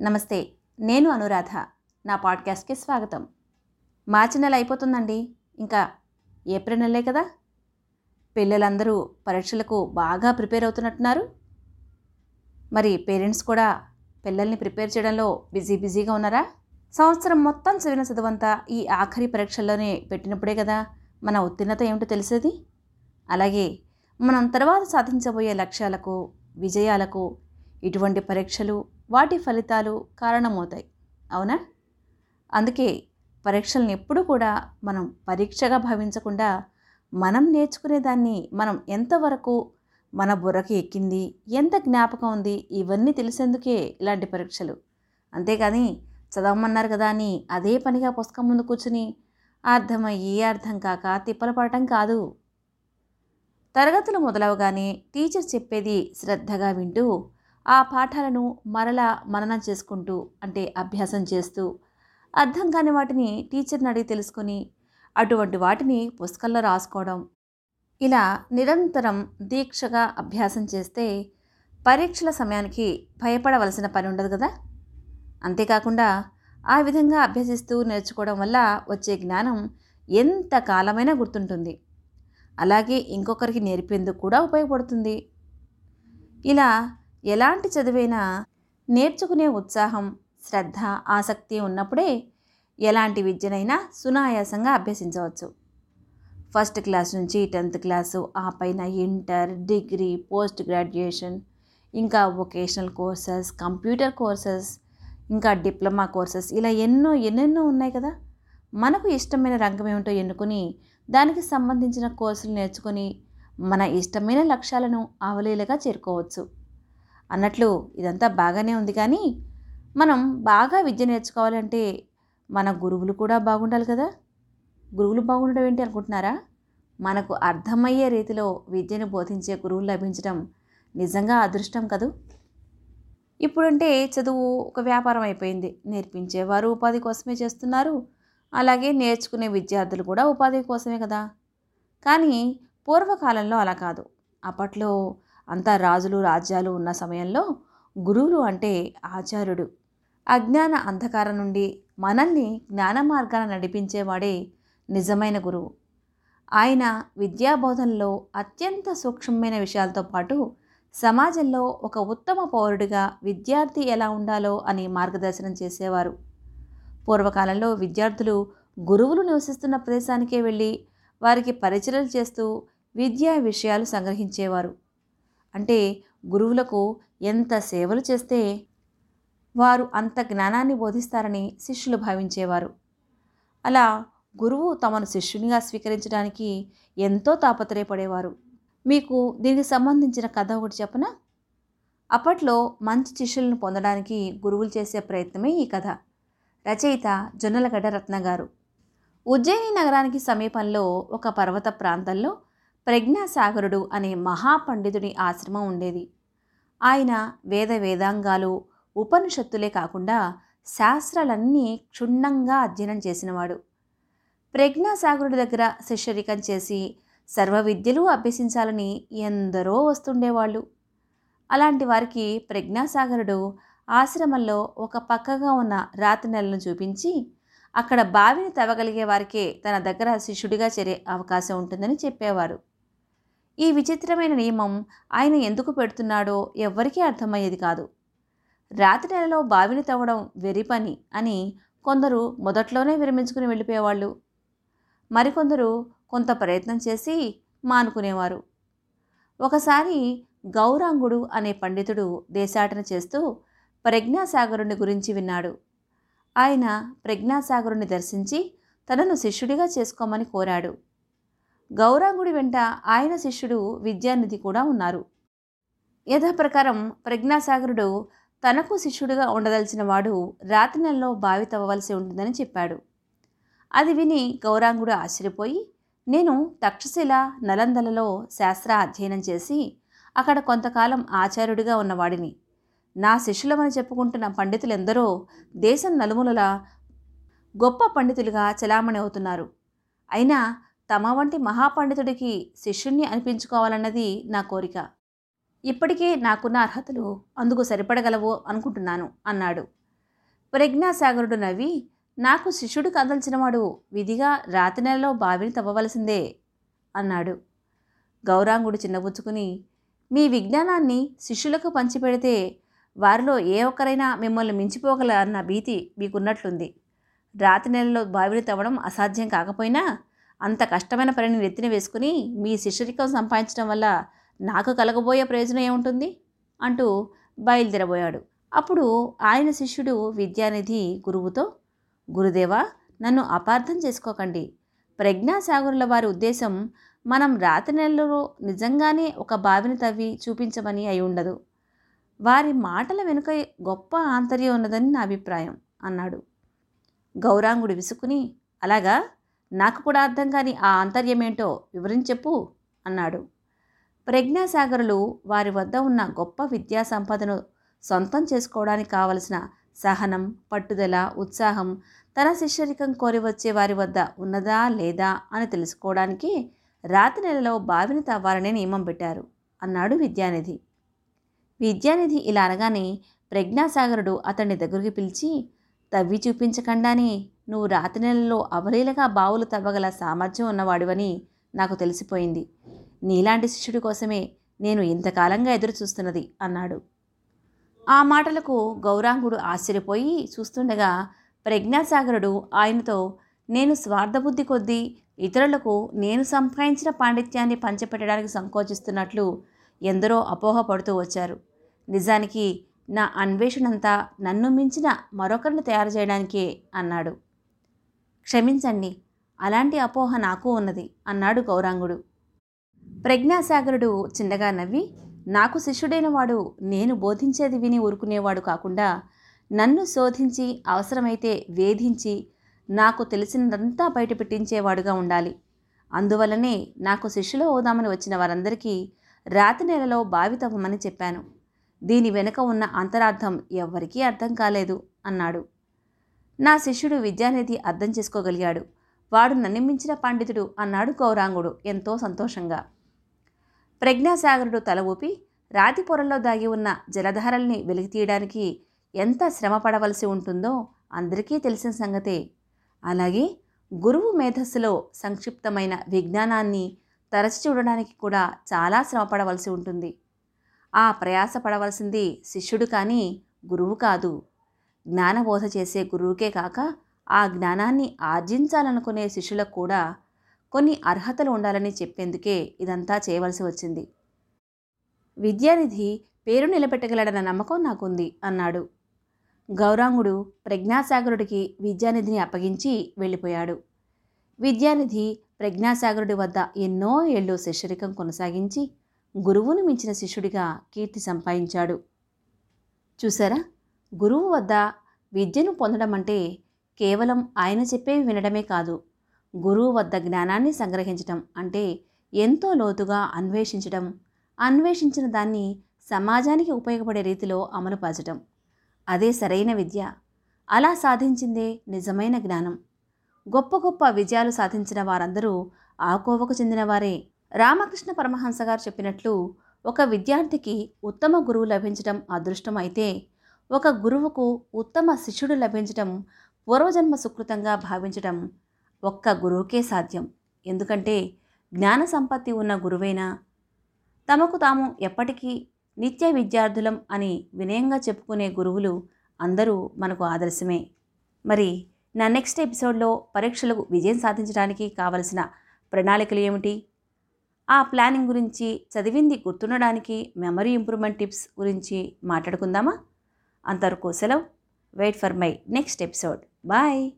నమస్తే నేను అనురాధ. నా పాడ్కాస్ట్కి స్వాగతం. మార్చి నెల అయిపోతుందండి. ఇంకా ఏప్రిల్ నెలే కదా? పిల్లలందరూ పరీక్షలకు బాగా ప్రిపేర్ అవుతున్నట్టున్నారు. మరి పేరెంట్స్ కూడా పిల్లల్ని ప్రిపేర్ చేయడంలో బిజీ బిజీగా ఉన్నారా? సంవత్సరం మొత్తం చదివిన చదువంతా ఈ ఆఖరి పరీక్షల్లోనే పెట్టినప్పుడే కదా మన ఉత్తీర్ణత ఏమిటో తెలిసేది? అలాగే మనం తర్వాత సాధించబోయే లక్ష్యాలకు విజయాలకు ఇటువంటి పరీక్షలు వాటి ఫలితాలు కారణమవుతాయి. అవునా? అందుకే పరీక్షలను ఎప్పుడూ కూడా మనం పరీక్షగా భావించకుండా మనం నేర్చుకునే దాన్ని మనం ఎంతవరకు మన బుర్రకి ఎక్కింది ఎంత జ్ఞాపకం ఉంది ఇవన్నీ తెలిసేందుకే ఇలాంటి పరీక్షలు. అంతేకాని చదవమన్నారు కదా అని అదే పనిగా పుస్తకం ముందు కూర్చుని అర్థమయ్యి అర్థం కాక తిప్పలు పడటం కాదు. తరగతులు మొదలవగానే టీచర్ చెప్పేది శ్రద్ధగా వింటూ ఆ పాఠాలను మరలా మననం చేసుకుంటూ అంటే అభ్యాసం చేస్తూ అర్థం కాని వాటిని టీచర్ని అడిగి తెలుసుకొని అటువంటి వాటిని పుస్తకంలో రాసుకోవడం. ఇలా నిరంతరం దీక్షగా అభ్యాసం చేస్తే పరీక్షల సమయానికి భయపడవలసిన పని ఉండదు కదా? అంతేకాకుండా ఆ విధంగా అభ్యసిస్తూ నేర్చుకోవడం వల్ల వచ్చే జ్ఞానం ఎంత కాలమైనా గుర్తుంటుంది. అలాగే ఇంకొకరికి నేర్పేందుకు కూడా ఉపయోగపడుతుంది. ఇలా ఎలాంటి చదువైనా నేర్చుకునే ఉత్సాహం శ్రద్ధ ఆసక్తి ఉన్నప్పుడే ఎలాంటి విద్యనైనా సునాయాసంగా అభ్యసించవచ్చు. ఫస్ట్ క్లాస్ నుంచి టెన్త్ క్లాసు ఆ పైన ఇంటర్ డిగ్రీ పోస్ట్ గ్రాడ్యుయేషన్ ఇంకా వొకేషనల్ కోర్సెస్ కంప్యూటర్ కోర్సెస్ ఇంకా డిప్లొమా కోర్సెస్ ఇలా ఎన్నో ఎన్నెన్నో ఉన్నాయి కదా. మనకు ఇష్టమైన రంగం ఏమిటో ఎన్నుకొని దానికి సంబంధించిన కోర్సులు నేర్చుకొని మన ఇష్టమైన లక్ష్యాలను అవలీలగా చేరుకోవచ్చు. అన్నట్లు ఇదంతా బాగానే ఉంది కానీ మనం బాగా విద్య నేర్చుకోవాలంటే మన గురువులు కూడా బాగుండాలి కదా? గురువులు బాగుండడం ఏంటి అనుకుంటున్నారా? మనకు అర్థమయ్యే రీతిలో విద్యను బోధించే గురువులు లభించడం నిజంగా అదృష్టం కదూ? ఇప్పుడంటే చదువు ఒక వ్యాపారం అయిపోయింది. నేర్పించేవారు ఉపాధి కోసమే చేస్తున్నారు. అలాగే నేర్చుకునే విద్యార్థులు కూడా ఉపాధి కోసమే కదా? కానీ పూర్వకాలంలో అలా కాదు. అప్పట్లో అంతా రాజులు రాజ్యాలు ఉన్న సమయంలో గురువులు అంటే ఆచార్యుడు. అజ్ఞాన అంధకారం నుండి మనల్ని జ్ఞాన మార్గాన నడిపించేవాడే నిజమైన గురువు. ఆయన విద్యాబోధనలో అత్యంత సూక్ష్మమైన విషయాలతో పాటు సమాజంలో ఒక ఉత్తమ పౌరుడిగా విద్యార్థి ఎలా ఉండాలో అని మార్గదర్శనం చేసేవారు. పూర్వకాలంలో విద్యార్థులు గురువులు నివసిస్తున్న ప్రదేశానికే వెళ్ళి వారికి పరిచయలు చేస్తూ విద్యా విషయాలు సంగ్రహించేవారు. అంటే గురువులకు ఎంత సేవలు చేస్తే వారు అంత జ్ఞానాన్ని బోధిస్తారని శిష్యులు భావించేవారు. అలా గురువు తమను శిష్యునిగా స్వీకరించడానికి ఎంతో తాపత్రయపడేవారు. మీకు దీనికి సంబంధించిన కథ ఒకటి చెప్పనా? అప్పట్లో మంచి శిష్యులను పొందడానికి గురువులు చేసే ప్రయత్నమే ఈ కథ. రచయిత జొన్నలగడ్డ రత్న గారు ఉజ్జయిని నగరానికి సమీపంలో ఒక పర్వత ప్రాంతంలో ప్రజ్ఞాసాగరుడు అనే మహాపండితుడి ఆశ్రమం ఉండేది. ఆయన వేద వేదాంగాలు ఉపనిషత్తులే కాకుండా శాస్త్రాలన్నీ క్షుణ్ణంగా అధ్యయనం చేసినవాడు. ప్రజ్ఞాసాగరుడి దగ్గర శిష్యరికం చేసి సర్వ విద్యలు అభ్యసించాలని ఎందరో వస్తుండేవాళ్ళు. అలాంటి వారికి ప్రజ్ఞాసాగరుడు ఆశ్రమంలో ఒక పక్కగా ఉన్న రాతి నెలను చూపించి అక్కడ బావిని తవ్వగలిగే వారికే తన దగ్గర శిష్యుడిగా చేరే అవకాశం ఉంటుందని చెప్పేవారు. ఈ విచిత్రమైన నియమం ఆయన ఎందుకు పెడుతున్నాడో ఎవ్వరికీ అర్థమయ్యేది కాదు. రాతి నెలలో బావిని తవ్వడం వెరి పని అని కొందరు మొదట్లోనే విరమించుకుని వెళ్ళిపోయేవాళ్ళు. మరికొందరు కొంత ప్రయత్నం చేసి మానుకునేవారు. ఒకసారి గౌరాంగుడు అనే పండితుడు దేశాటన చేస్తూ ప్రజ్ఞాసాగరుని గురించి విన్నాడు. ఆయన ప్రజ్ఞాసాగరుని దర్శించి తనను శిష్యుడిగా చేసుకోమని కోరాడు. గౌరాంగుడి వెంట ఆయన శిష్యుడు విద్యానిధి కూడా ఉన్నారు. యథాప్రకారం ప్రజ్ఞాసాగరుడు తనకు శిష్యుడిగా ఉండదలిచిన వాడు రాతి నెలలో బావి తవ్వవలసి ఉంటుందని చెప్పాడు. అది విని గౌరాంగుడు ఆశ్చర్యపోయి నేను తక్షశిల నలందలలో శాస్త్ర అధ్యయనం చేసి అక్కడ కొంతకాలం ఆచార్యుడిగా ఉన్నవాడిని నా శిష్యులమని చెప్పుకుంటున్న పండితులెందరో దేశం నలుమూలలా గొప్ప పండితులుగా చలామణి అవుతున్నారు. అయినా తమ వంటి మహాపండితుడికి శిష్యుణ్ణి అనిపించుకోవాలన్నది నా కోరిక. ఇప్పటికే నాకున్న అర్హతలు అందుకు సరిపడగలవు అనుకుంటున్నాను అన్నాడు. ప్రజ్ఞాసాగరుడు నవ్వి నాకు శిష్యుడు కదల్చినవాడు విధిగా రాతి నెలలో బావిని తవ్వవలసిందే అన్నాడు. గౌరాంగుడు చిన్నబుచ్చుకుని మీ విజ్ఞానాన్ని శిష్యులకు పంచిపెడితే వారిలో ఏ ఒక్కరైనా మిమ్మల్ని మించిపోగల అన్న భీతి మీకున్నట్లుంది. రాతి నెలలో బావిని తవ్వడం అసాధ్యం కాకపోయినా అంత కష్టమైన పనిని నెత్తిన వేసుకుని మీ శిష్యరికం సంపాదించడం వల్ల నాకు కలగబోయే ప్రయోజనం ఏముంటుంది? అంటూ బయలుదేరబోయాడు. అప్పుడు ఆయన శిష్యుడు విద్యానిధి గురువుతో గురుదేవా నన్ను అపార్థం చేసుకోకండి. ప్రజ్ఞాసాగరుల వారి ఉద్దేశం మనం రాతి నెలలో నిజంగానే ఒక బావిని తవ్వి చూపించమని అయి ఉండదు. వారి మాటల వెనుక గొప్ప ఆంతర్యం ఉన్నదని నా అభిప్రాయం అన్నాడు. గౌరాంగుడు విసుకుని అలాగా? నాకు కూడా అర్థం కాని ఆ ఆంతర్యమేంటో వివరించెప్పు అన్నాడు. ప్రజ్ఞాసాగరులు వారి వద్ద ఉన్న గొప్ప విద్యా సంపదను సొంతం చేసుకోవడానికి కావలసిన సహనం పట్టుదల ఉత్సాహం తన శిష్యరికం కోరి వచ్చే వారి వద్ద ఉన్నదా లేదా అని తెలుసుకోవడానికి రాతి నెలలో బావిని తవ్వాలనే నియమం పెట్టారు అన్నాడు విద్యానిధి. విద్యానిధి ఇలా అనగానే ప్రజ్ఞాసాగరుడు అతన్ని దగ్గరికి పిలిచి తవ్వి చూపించకుండానే నువ్వు రాతి నెలలో అవలీలగా బావులు తవ్వగల సామర్థ్యం ఉన్నవాడివని నాకు తెలిసిపోయింది. నీలాంటి శిష్యుడి కోసమే నేను ఇంతకాలంగా ఎదురు చూస్తున్నది అన్నాడు. ఆ మాటలకు గౌరాంగుడు ఆశ్చర్యపోయి చూస్తుండగా ప్రజ్ఞాసాగరుడు ఆయనతో నేను స్వార్థబుద్ధి కొద్దీ ఇతరులకు నేను సంపాదించిన పాండిత్యాన్ని పంచిపెట్టడానికి సంకోచిస్తున్నట్లు ఎందరో అపోహపడుతూ వచ్చారు. నిజానికి నా అన్వేషణంతా నన్ను మించిన మరొకరిని తయారు చేయడానికే అన్నాడు. క్షమించండి అలాంటి అపోహ నాకు ఉన్నది అన్నాడు గౌరాంగుడు. ప్రజ్ఞాసాగరుడు చిన్నగా నవ్వి నాకు శిష్యుడైన వాడు నేను బోధించేది విని ఊరుకునేవాడు కాకుండా నన్ను శోధించి అవసరమైతే వేధించి నాకు తెలిసినదంతా బయట పెట్టించేవాడుగా ఉండాలి. అందువలనే నాకు శిష్యులు అవుదామని వచ్చిన వారందరికీ రాతి నెలలో బావి తవ్వమని చెప్పాను. దీని వెనుక ఉన్న అంతరార్థం ఎవ్వరికీ అర్థం కాలేదు అన్నాడు. నా శిష్యుడు విద్యానిధి అర్థం చేసుకోగలిగాడు. వాడు నన్ను మించిన పండితుడు అన్నాడు గౌరాంగుడు ఎంతో సంతోషంగా. ప్రజ్ఞాసాగరుడు తల ఊపి రాతి పొరల్లో దాగి ఉన్న జలధారల్ని వెలికి తీయడానికి ఎంత శ్రమ పడవలసి ఉంటుందో అందరికీ తెలిసిన సంగతే. అలాగే గురువు మేధస్సులో సంక్షిప్తమైన విజ్ఞానాన్ని తరచి చూడడానికి కూడా చాలా శ్రమ పడవలసి ఉంటుంది. ఆ ప్రయాస పడవలసింది శిష్యుడు కానీ గురువు కాదు. జ్ఞానబోధ చేసే గురువుకే కాక ఆ జ్ఞానాన్ని ఆర్జించాలనుకునే శిష్యులకు కూడా కొన్ని అర్హతలు ఉండాలని చెప్పేందుకే ఇదంతా చేయవలసి వచ్చింది. విద్యానిధి పేరు నిలబెట్టగలడన్న నమ్మకం నాకుంది అన్నాడు. గౌరాంగుడు ప్రజ్ఞాసాగరుడికి విద్యానిధిని అప్పగించి వెళ్ళిపోయాడు. విద్యానిధి ప్రజ్ఞాసాగరుడి వద్ద ఎన్నో ఏళ్ళు శిష్యరికం కొనసాగించి గురువును మించిన శిష్యుడిగా కీర్తి సంపాదించాడు. చూసారా గురువు వద్ద విద్యను పొందడం అంటే కేవలం ఆయన చెప్పేవి వినడమే కాదు. గురువు వద్ద జ్ఞానాన్ని సంగ్రహించటం అంటే ఎంతో లోతుగా అన్వేషించడం అన్వేషించిన దాన్ని సమాజానికి ఉపయోగపడే రీతిలో అమలుపరచటం. అదే సరైన విద్య. అలా సాధించిందే నిజమైన జ్ఞానం. గొప్ప గొప్ప విజయాలు సాధించిన వారందరూ ఆ కోవకు చెందినవారే. రామకృష్ణ పరమహంస గారు చెప్పినట్లు ఒక విద్యార్థికి ఉత్తమ గురువు లభించడం అదృష్టం అయితే ఒక గురువుకు ఉత్తమ శిష్యుడు లభించడం పూర్వజన్మ సుకృతంగా భావించడం ఒక్క గురువుకే సాధ్యం. ఎందుకంటే జ్ఞాన సంపత్తి ఉన్న గురువైనా తమకు తాము ఎప్పటికీ నిత్య విద్యార్థులం అని వినయంగా చెప్పుకునే గురువులు అందరూ మనకు ఆదర్శమే. మరి నా నెక్స్ట్ ఎపిసోడ్లో పరీక్షలకు విజయం సాధించడానికి కావలసిన ప్రణాళికలు ఏమిటి? ఆ ప్లానింగ్ గురించి చదివింది గుర్తుండడానికి మెమరీ ఇంప్రూవ్మెంట్ టిప్స్ గురించి మాట్లాడుకుందామా? అంతవరకు సెలవు. Wait for my next episode. Bye.